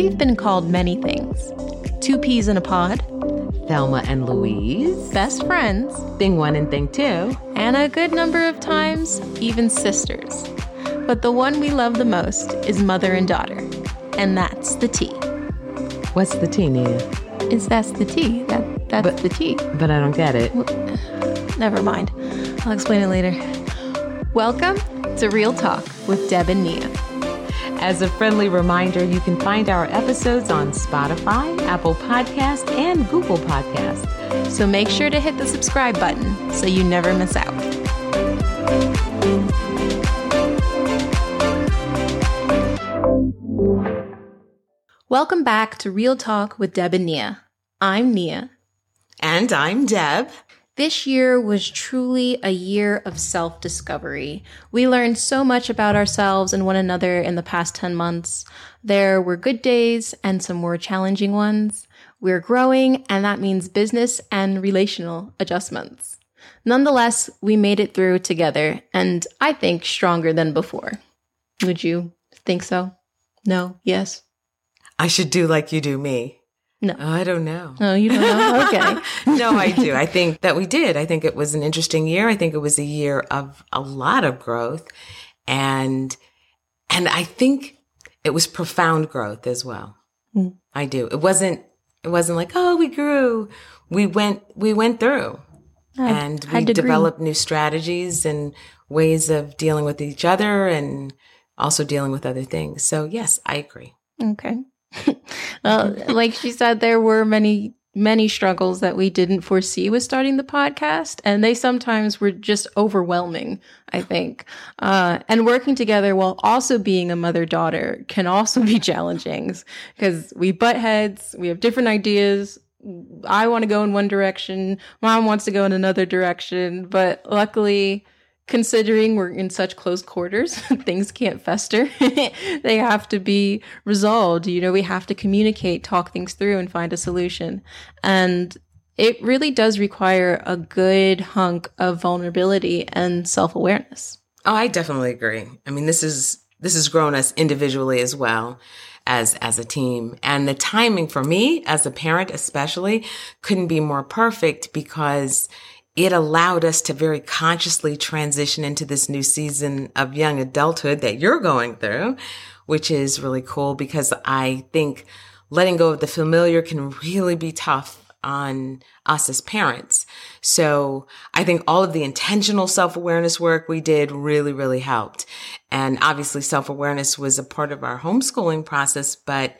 We've been called many things two peas in a pod, Thelma and Louise, best friends, Thing One and Thing Two, and a good number of times, even sisters. But the one we love the most is mother and daughter, and that's the tea. What's the tea, Nia? Is that's the tea? That that's But- the tea. But I don't get it. Never mind. I'll explain it later. Welcome to Real Talk with Deb and Nia. As a friendly reminder, you can find our episodes on Spotify, Apple Podcast, and Google Podcast. So make sure to hit the subscribe button so you never miss out. Welcome back to Real Talk with Deb and Nia. I'm Nia. And I'm Deb. This year was truly a year of self discovery. We learned so much about ourselves and one another in the past 10 months. There were good days and some more challenging ones. We're growing, and that means business and relational adjustments. Nonetheless, we made it through together, and I think stronger than before. Would you think so? No? Yes? I should do like you do me. No. Oh, I don't know. No, you don't know? Okay. no, I do. I think that we did. I think it was an interesting year. I think it was a year of a lot of growth and and I think it was profound growth as well. Mm. I do. It wasn't it wasn't like, "Oh, we grew." We went we went through I and we to agree. developed new strategies and ways of dealing with each other and also dealing with other things. So, yes, I agree. Okay. well, like she said, there were many, many struggles that we didn't foresee with starting the podcast, and they sometimes were just overwhelming, I think. Uh, and working together while also being a mother daughter can also be challenging because we butt heads, we have different ideas. I want to go in one direction, mom wants to go in another direction, but luckily, considering we're in such close quarters, things can't fester. they have to be resolved. You know, we have to communicate, talk things through, and find a solution. And it really does require a good hunk of vulnerability and self awareness. Oh, I definitely agree. I mean, this is this has grown us individually as well as as a team. And the timing for me as a parent especially couldn't be more perfect because it allowed us to very consciously transition into this new season of young adulthood that you're going through, which is really cool because I think letting go of the familiar can really be tough on us as parents. So I think all of the intentional self-awareness work we did really, really helped. And obviously self-awareness was a part of our homeschooling process, but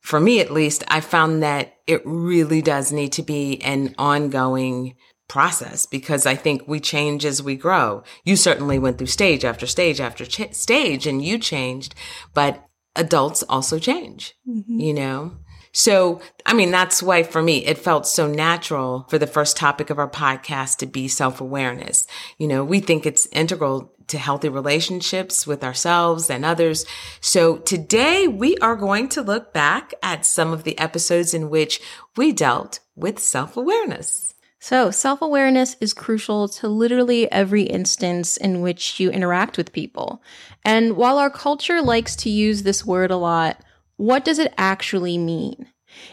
for me at least, I found that it really does need to be an ongoing process because I think we change as we grow. You certainly went through stage after stage after ch- stage and you changed, but adults also change, mm-hmm. you know? So, I mean, that's why for me, it felt so natural for the first topic of our podcast to be self-awareness. You know, we think it's integral to healthy relationships with ourselves and others. So today we are going to look back at some of the episodes in which we dealt with self-awareness. So, self awareness is crucial to literally every instance in which you interact with people. And while our culture likes to use this word a lot, what does it actually mean?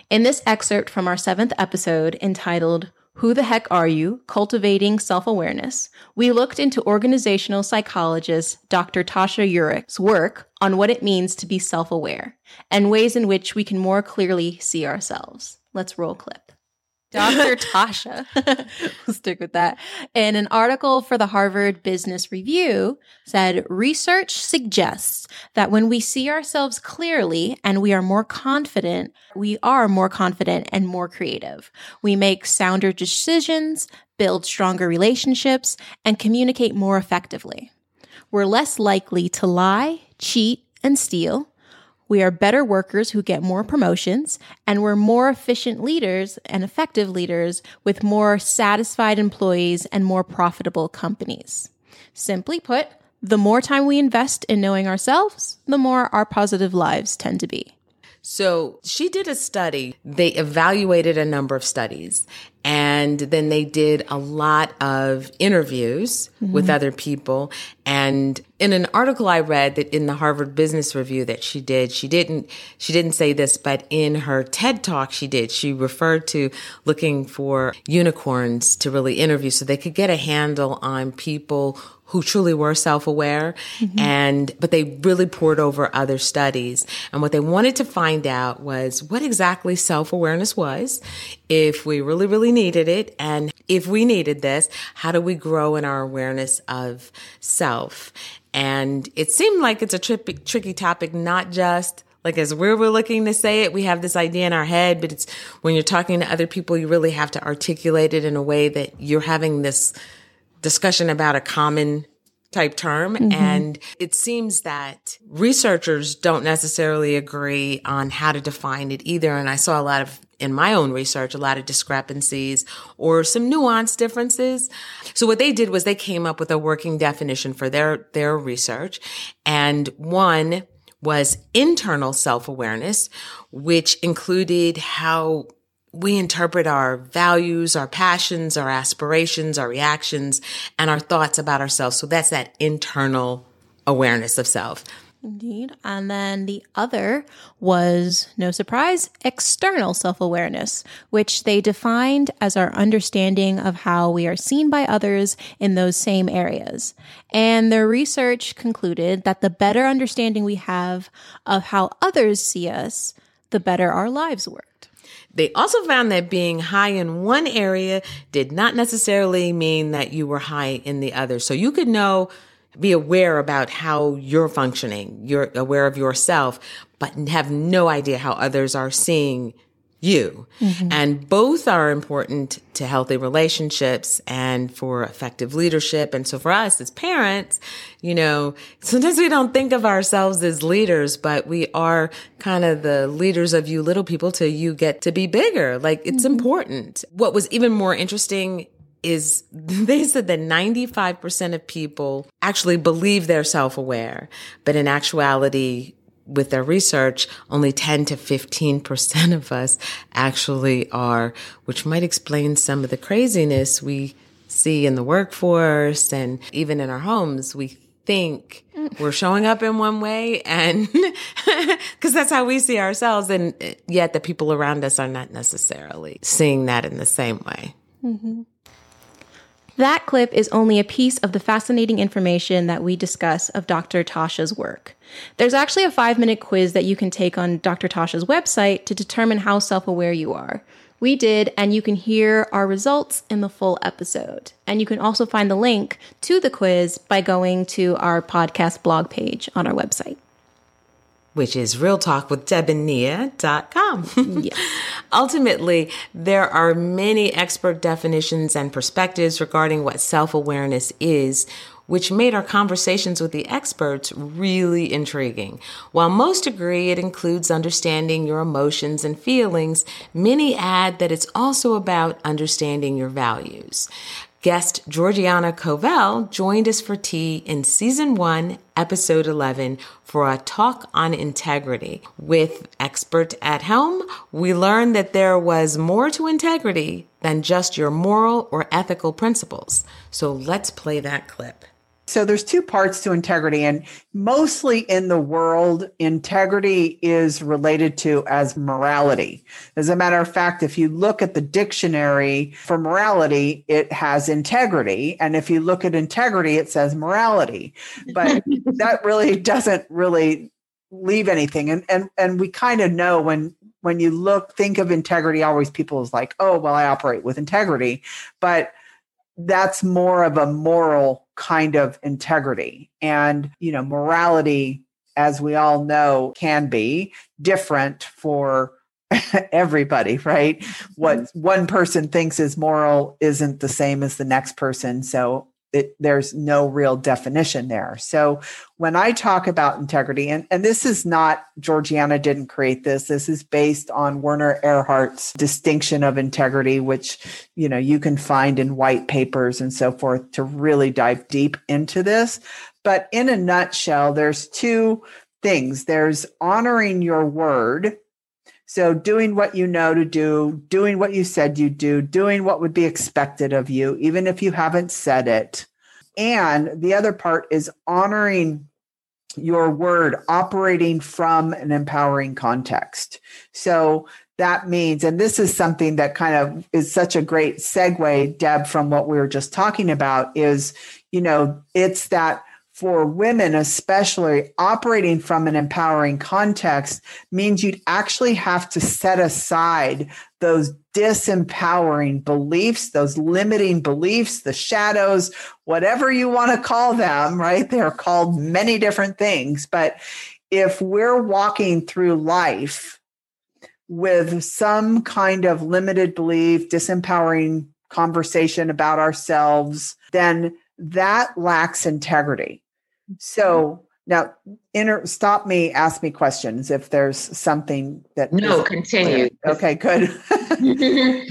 In this excerpt from our seventh episode entitled, Who the Heck Are You? Cultivating Self Awareness, we looked into organizational psychologist Dr. Tasha Eurich's work on what it means to be self aware and ways in which we can more clearly see ourselves. Let's roll clip. Dr. Tasha, we'll stick with that, in an article for the Harvard Business Review said research suggests that when we see ourselves clearly and we are more confident, we are more confident and more creative. We make sounder decisions, build stronger relationships, and communicate more effectively. We're less likely to lie, cheat, and steal. We are better workers who get more promotions, and we're more efficient leaders and effective leaders with more satisfied employees and more profitable companies. Simply put, the more time we invest in knowing ourselves, the more our positive lives tend to be. So she did a study. They evaluated a number of studies And then they did a lot of interviews mm-hmm. with other people. And in an article I read that in the Harvard Business Review that she did, she didn't, she didn't say this, but in her TED talk, she did. She referred to looking for unicorns to really interview so they could get a handle on people who truly were self-aware mm-hmm. and but they really poured over other studies and what they wanted to find out was what exactly self-awareness was if we really really needed it and if we needed this how do we grow in our awareness of self and it seemed like it's a tricky tricky topic not just like as we're, we're looking to say it, we have this idea in our head, but it's when you're talking to other people, you really have to articulate it in a way that you're having this discussion about a common type term. Mm-hmm. And it seems that researchers don't necessarily agree on how to define it either. And I saw a lot of in my own research, a lot of discrepancies or some nuanced differences. So what they did was they came up with a working definition for their, their research. And one was internal self-awareness, which included how we interpret our values, our passions, our aspirations, our reactions, and our thoughts about ourselves. So that's that internal awareness of self. Indeed. And then the other was, no surprise, external self awareness, which they defined as our understanding of how we are seen by others in those same areas. And their research concluded that the better understanding we have of how others see us, the better our lives work. They also found that being high in one area did not necessarily mean that you were high in the other. So you could know, be aware about how you're functioning. You're aware of yourself, but have no idea how others are seeing you. Mm-hmm. And both are important to healthy relationships and for effective leadership. And so for us as parents, you know, sometimes we don't think of ourselves as leaders, but we are kind of the leaders of you little people till you get to be bigger. Like it's mm-hmm. important. What was even more interesting is they said that 95% of people actually believe they're self-aware, but in actuality, with their research, only 10 to 15% of us actually are, which might explain some of the craziness we see in the workforce and even in our homes. We think we're showing up in one way and because that's how we see ourselves. And yet the people around us are not necessarily seeing that in the same way. Mm-hmm. That clip is only a piece of the fascinating information that we discuss of Dr. Tasha's work. There's actually a five minute quiz that you can take on Dr. Tasha's website to determine how self aware you are. We did, and you can hear our results in the full episode. And you can also find the link to the quiz by going to our podcast blog page on our website which is realtalkwithdebandnia.com. yes. Ultimately, there are many expert definitions and perspectives regarding what self-awareness is, which made our conversations with the experts really intriguing. While most agree it includes understanding your emotions and feelings, many add that it's also about understanding your values. Guest Georgiana Covell joined us for tea in season one, episode 11 for a talk on integrity. With expert at helm, we learned that there was more to integrity than just your moral or ethical principles. So let's play that clip. So there's two parts to integrity and mostly in the world integrity is related to as morality. As a matter of fact, if you look at the dictionary for morality, it has integrity and if you look at integrity it says morality. But that really doesn't really leave anything and and and we kind of know when when you look think of integrity always people is like, "Oh, well I operate with integrity." But that's more of a moral kind of integrity. And, you know, morality, as we all know, can be different for everybody, right? What mm-hmm. one person thinks is moral isn't the same as the next person. So it, there's no real definition there. So when I talk about integrity, and, and this is not, Georgiana didn't create this. This is based on Werner Erhard's distinction of integrity, which, you know, you can find in white papers and so forth to really dive deep into this. But in a nutshell, there's two things. There's honoring your word. So, doing what you know to do, doing what you said you do, doing what would be expected of you, even if you haven't said it. And the other part is honoring your word, operating from an empowering context. So, that means, and this is something that kind of is such a great segue, Deb, from what we were just talking about, is, you know, it's that for women, especially operating from an empowering context, means you'd actually have to set aside those disempowering beliefs, those limiting beliefs, the shadows, whatever you want to call them, right? They're called many different things. But if we're walking through life with some kind of limited belief, disempowering conversation about ourselves, then that lacks integrity. So now, inter- stop me, ask me questions if there's something that. No, continue. Okay, good.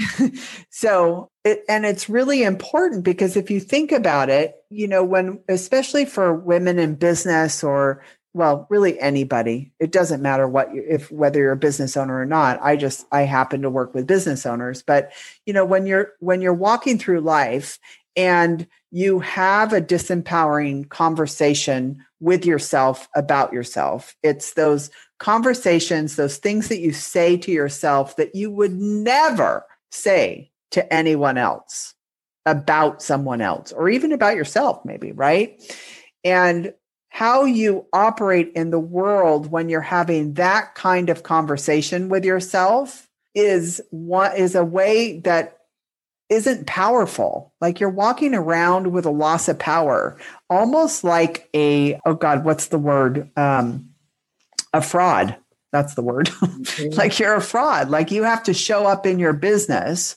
so, it, and it's really important because if you think about it, you know, when, especially for women in business or well really anybody it doesn't matter what you, if whether you're a business owner or not i just i happen to work with business owners but you know when you're when you're walking through life and you have a disempowering conversation with yourself about yourself. It's those conversations, those things that you say to yourself that you would never say to anyone else about someone else or even about yourself, maybe, right? And how you operate in the world when you're having that kind of conversation with yourself is one is a way that isn't powerful. Like you're walking around with a loss of power, almost like a, oh God, what's the word? Um, a fraud. That's the word. Mm-hmm. like you're a fraud. Like you have to show up in your business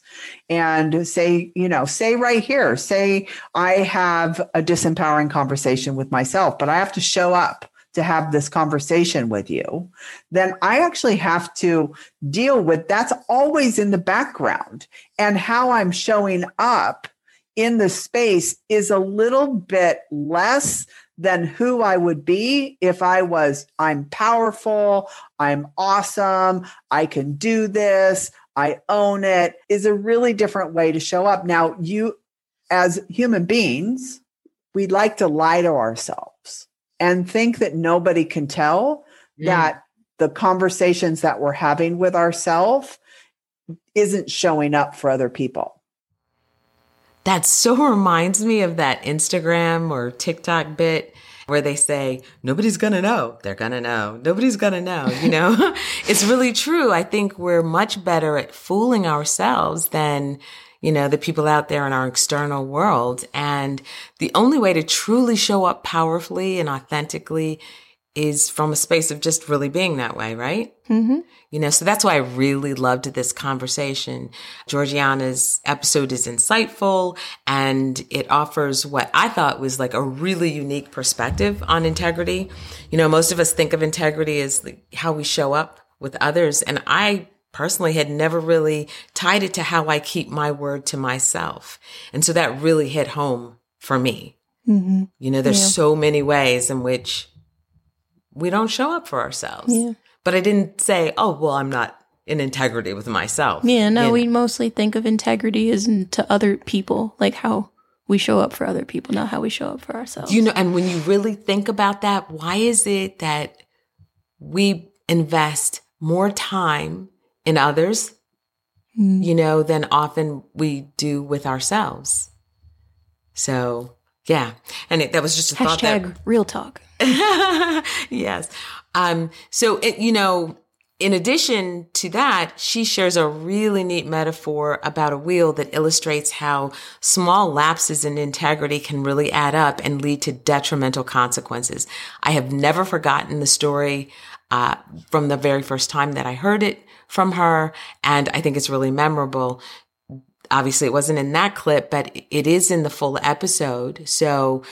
and say, you know, say right here, say, I have a disempowering conversation with myself, but I have to show up to have this conversation with you, then I actually have to deal with that's always in the background. And how I'm showing up in the space is a little bit less than who I would be if I was, I'm powerful, I'm awesome, I can do this, I own it, is a really different way to show up. Now, you, as human beings, we'd like to lie to ourselves and think that nobody can tell mm. that the conversations that we're having with ourselves isn't showing up for other people. That so reminds me of that Instagram or TikTok bit where they say, nobody's going to know. They're going to know. Nobody's going to know. You know, it's really true. I think we're much better at fooling ourselves than you know, the people out there in our external world. And the only way to truly show up powerfully and authentically is from a space of just really being that way, right? Mm-hmm. You know, so that's why I really loved this conversation. Georgiana's episode is insightful and it offers what I thought was like a really unique perspective on integrity. You know, most of us think of integrity as how we show up with others. And I personally had never really tied it to how I keep my word to myself. And so that really hit home for me. Mm-hmm. You know, there's yeah. so many ways in which we don't show up for ourselves. Yeah. But I didn't say, oh, well, I'm not in integrity with myself. Yeah, no, you know? we mostly think of integrity as to other people, like how we show up for other people, not how we show up for ourselves. You know, and when you really think about that, why is it that we invest more time in others, mm. you know, than often we do with ourselves. So, yeah. And it, that was just a Hashtag thought that real talk. yes. Um, so it, you know, in addition to that, she shares a really neat metaphor about a wheel that illustrates how small lapses in integrity can really add up and lead to detrimental consequences. I have never forgotten the story uh, from the very first time that I heard it from her. And I think it's really memorable. Obviously, it wasn't in that clip, but it is in the full episode. So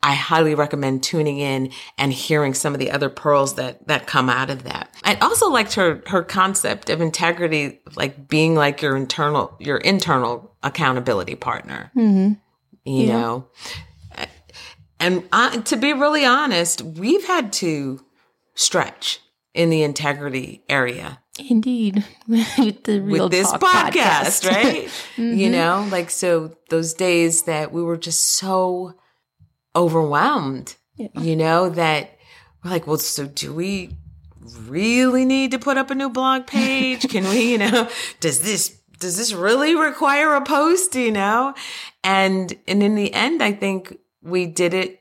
I highly recommend tuning in and hearing some of the other pearls that that come out of that. I also liked her her concept of integrity, like being like your internal your internal accountability partner. Mm-hmm. You yeah. know, and uh, to be really honest, we've had to stretch in the integrity area Indeed. with the real with this podcast, podcast. right? Mhm. You know, like so those days that we were just so overwhelmed, Yeah. you know, that we're like, well, so do we really need to put up a new blog page? Can we, you know, does this does this really require a post, you know? And and in the end, I think we did it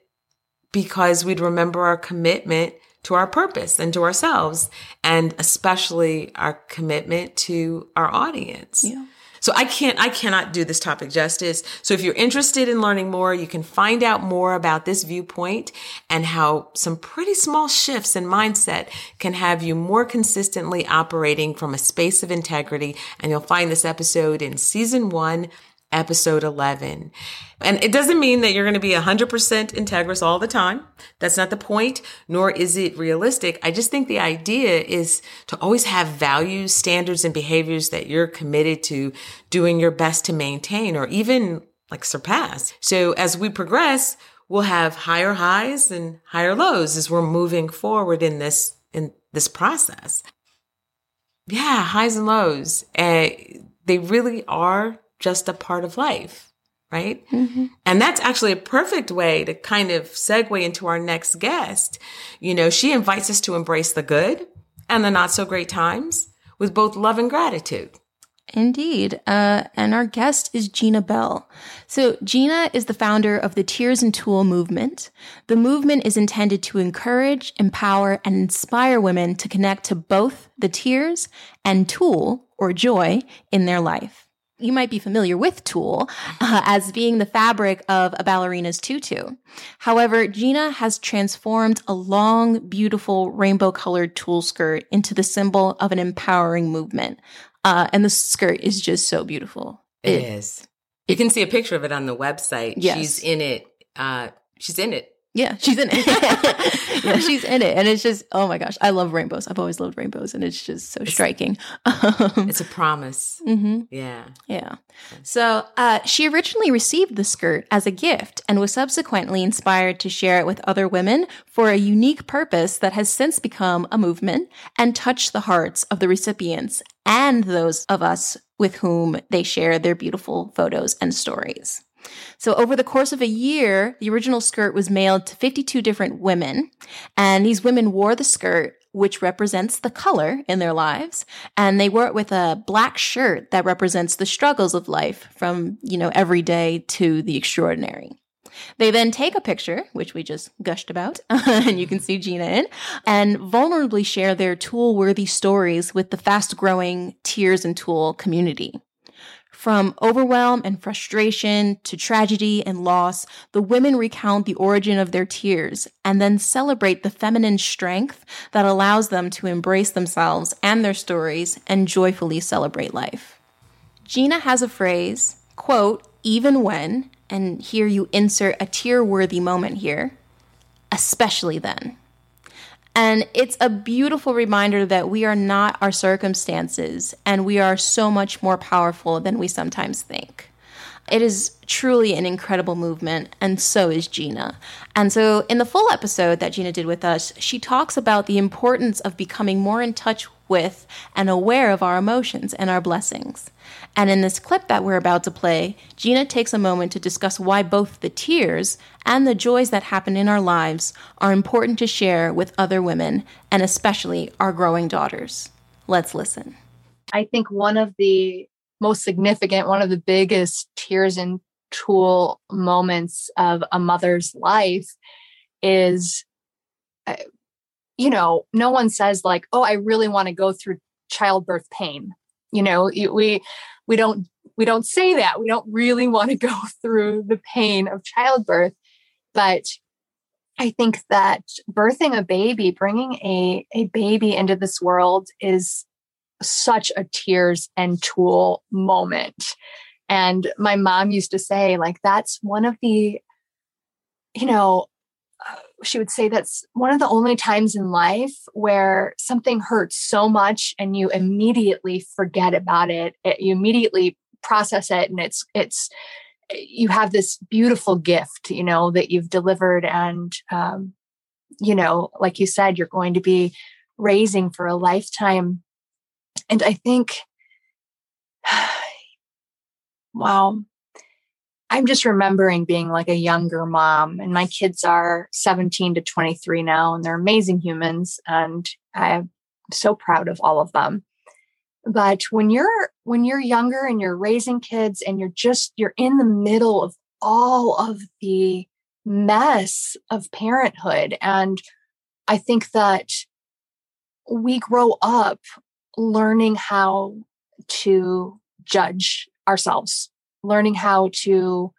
because we'd remember our commitment to our purpose and to ourselves, and especially our commitment to our audience. Yeah. So I can't, I cannot do this topic justice. So if you're interested in learning more, you can find out more about this viewpoint and how some pretty small shifts in mindset can have you more consistently operating from a space of integrity. And you'll find this episode in season one, episode 11. And it doesn't mean that you're going to be 100% integrous all the time. That's not the point, nor is it realistic. I just think the idea is to always have values, standards, and behaviors that you're committed to doing your best to maintain or even like surpass. So as we progress, we'll have higher highs and higher lows as we're moving forward in this, in this process. Yeah, highs and lows. Uh, they really are just a part of life, right? And that's actually a perfect way to kind of segue into our next guest. You know, she invites us to embrace the good and the not so great times with both love and gratitude. Indeed. Uh, and our guest is Gina Bell. So, Gina is the founder of the Tears and Tulle movement. The movement is intended to encourage, empower, and inspire women to connect to both the tears and tulle or joy in their life. You might be familiar with tulle uh, as being the fabric of a ballerina's tutu. However, Gina has transformed a long, beautiful rainbow colored tulle skirt into the symbol of an empowering movement. Uh, and the skirt is just so beautiful. it is. You can see a picture of it on the website. Yes. She's in it. Uh, she's in it. Yeah, she's in it. yeah, she's in it. And it's just, oh my gosh, I love rainbows. I've always loved rainbows, and it's just so striking. Um, It's a promise. mhm. Yeah. Yeah. So uh, she originally received the skirt as a gift and was subsequently inspired to share it with other women for a unique purpose that has since become a movement and touched the hearts of the recipients and those of us with whom they share their beautiful photos and stories. So over the course of a year, the original skirt was mailed to 52 different women, and these women wore the skirt which represents the color in their lives, and they wore it with a black shirt that represents the struggles of life from, you know, everyday to the extraordinary. They then take a picture, which we just gushed about, and you can see Gina in, and vulnerably share their tulle worthy stories with the fast growing Tears and Tulle community. From overwhelm and frustration to tragedy and loss, the women recount the origin of their tears and then celebrate the feminine strength that allows them to embrace themselves and their stories and joyfully celebrate life. Gina has a phrase, quote, even when, and here you insert a tear worthy moment here, especially then. And it's a beautiful reminder that we are not our circumstances and we are so much more powerful than we sometimes think. It is truly an incredible movement, and so is Gina. And so, in the full episode that Gina did with us, she talks about the importance of becoming more in touch with and aware of our emotions and our blessings. And in this clip that we're about to play, Gina takes a moment to discuss why both the tears and the joys that happen in our lives are important to share with other women, and especially our growing daughters. Let's listen. I think one of the most significant, one of the biggest tears and tulle moments of a mother's life is, uh, you know, no one says like, "Oh, I really want to go through childbirth pain." You know, we we don't we don't say that. We don't really want to go through the pain of childbirth, but I think that birthing a baby, bringing a a baby into this world is such a tears and tulle moment. And my mom used to say, like, that's one of the, you know, she would say that's one of the only times in life where something hurts so much and you immediately forget about it. it you immediately process it and it's, it's, you have this beautiful gift, you know, that you've delivered. And, um, you know, like you said, you're going to be raising for a lifetime And I think, wow, I'm just remembering being like a younger mom, and my kids are 17 to 23 now, and they're amazing humans, and I'm so proud of all of them. But when you're when you're younger and you're raising kids and you're just you're in the middle of all of the mess of parenthood and I think that we grow up learning how to judge ourselves, learning how to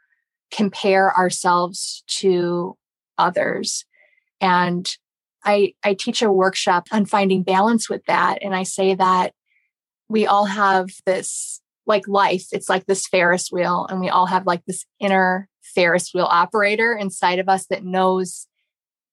compare ourselves to others. And I, I teach a workshop on finding balance with that. And I say that we all have this like life, it's like this Ferris wheel, and we all have like this inner Ferris wheel operator inside of us that knows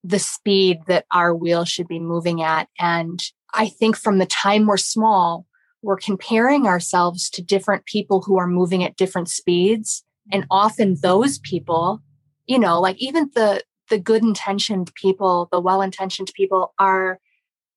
the speed that our wheel should be moving at. And I think from the time we're small, we're comparing ourselves to different people who are moving at different speeds. And mm-hmm. often those people, you know, like even the the good intentioned people, the well intentioned people are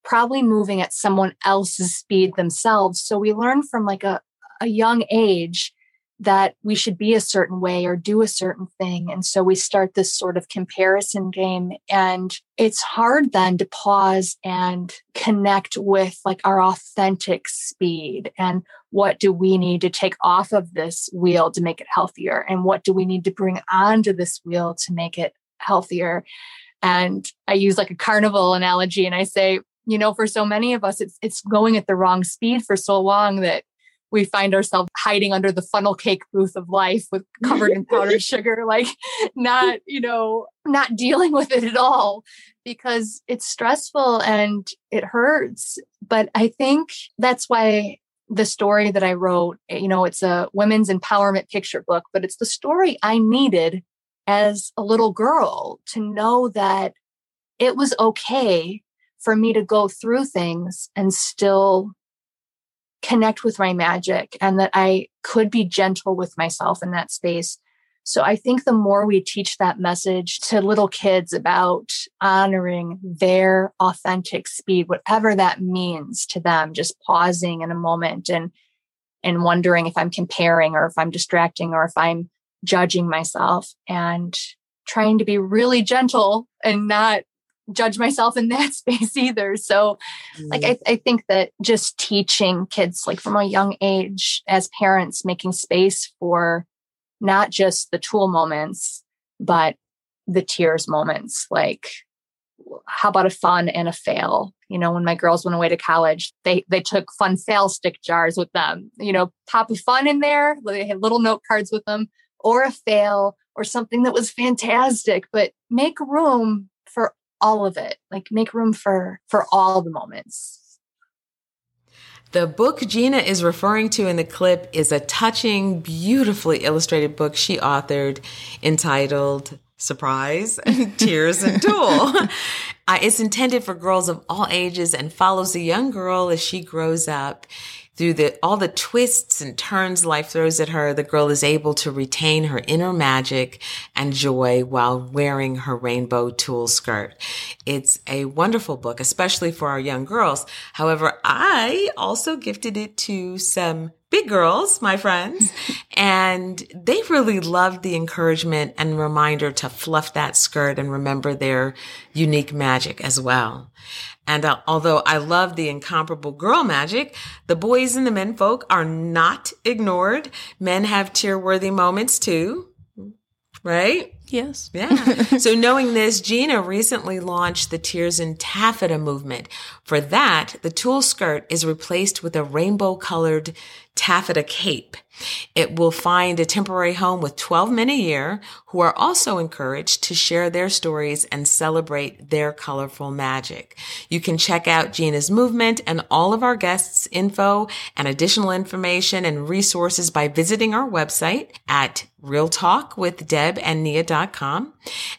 probably moving at someone else's speed themselves. So we learn from like a, a young age that we should be a certain way or do a certain thing. And so we start this sort of comparison game. And it's hard then to pause and connect with like our authentic speed and what do we need to take off of this wheel to make it healthier? And what do we need to bring onto this wheel to make it healthier? And I use like a carnival analogy and I say, you know, for so many of us, it's it's going at the wrong speed for so long that we find ourselves hiding under the funnel cake booth of life with covered in powdered sugar like not you know not dealing with it at all because it's stressful and it hurts. But i think that's why the story that i wrote you know it's a women's empowerment picture book but it's the story i needed as a little girl to know that it was okay for me to go through things and still connect with my magic and that I could be gentle with myself in that space. So I think the more we teach that message to little kids about honoring their authentic speed, whatever that means to them, just pausing in a moment and and wondering if I'm comparing or if I'm distracting or if I'm judging myself and trying to be really gentle and not judge myself in that space either. So, mm. like, I, I think that just teaching kids, like from a young age, as parents, making space for not just the tulle moments, but the tears moments. Like, how about a fun and a fail? You know, when my girls went away to college, they they took fun fail stick jars with them. You know, pop a fun in there. They had little note cards with them, or a fail, or something that was fantastic. But make room all of it like make room for for all the moments the book Gina is referring to in the clip is a touching, beautifully illustrated book she authored entitled Surprise, Tears and Tulle. uh, it's intended for girls of all ages and follows a young girl as she grows up through the all the twists and turns life throws at her, the girl is able to retain her inner magic and joy while wearing her rainbow tulle skirt. It's a wonderful book, especially for our young girls. However, I also gifted it to some big girls, my friends, and they really loved the encouragement and reminder to fluff that skirt and remember their unique magic as well. And uh, although I love the incomparable girl magic, the boys and the men folk are not ignored. Men have tear worthy moments too, right? Yes. Yeah. so knowing this, Gina recently launched the Tears in Taffeta movement. For that, the tulle skirt is replaced with a rainbow colored taffeta cape. It will find a temporary home with 12 men a year who are also encouraged to share their stories and celebrate their colorful magic. You can check out Gina's movement and all of our guests' info and additional information and resources by visiting our website at realtalkwithdebandnia.com.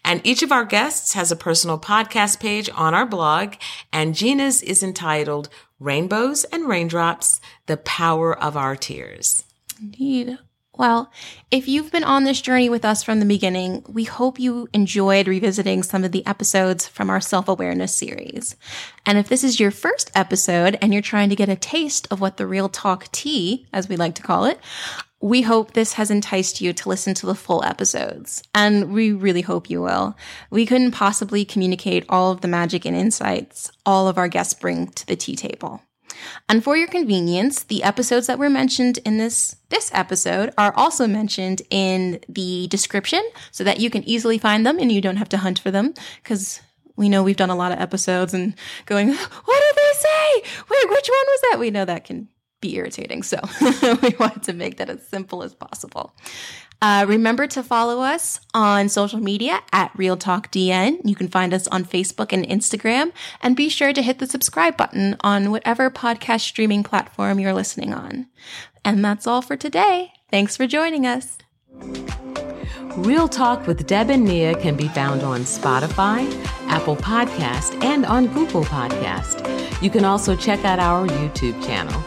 And each of our guests has a personal podcast page on our blog and Gina's is entitled Rainbows and Raindrops, The Power of Our Tears. Indeed. Well, if you've been on this journey with us from the beginning, we hope you enjoyed revisiting some of the episodes from our self awareness series. And if this is your first episode and you're trying to get a taste of what the real talk tea, as we like to call it, we hope this has enticed you to listen to the full episodes, and we really hope you will. We couldn't possibly communicate all of the magic and insights all of our guests bring to the tea table. And for your convenience, the episodes that were mentioned in this this episode are also mentioned in the description so that you can easily find them and you don't have to hunt for them cuz we know we've done a lot of episodes and going, what did they say? Wait, which one was that? We know that can be irritating. So we wanted to make that as simple as possible. Uh, remember to follow us on social media at Real Talk DN. You can find us on Facebook and Instagram, and be sure to hit the subscribe button on whatever podcast streaming platform you're listening on. And that's all for today. Thanks for joining us. Real Talk with Deb and Nia can be found on Spotify, Apple Podcast, and on Google Podcast. You can also check out our YouTube channel.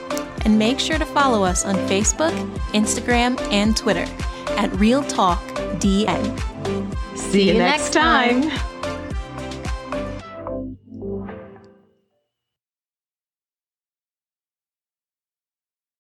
And make sure to follow us on Facebook, Instagram, and Twitter at Real Talk DN. See, you, next time.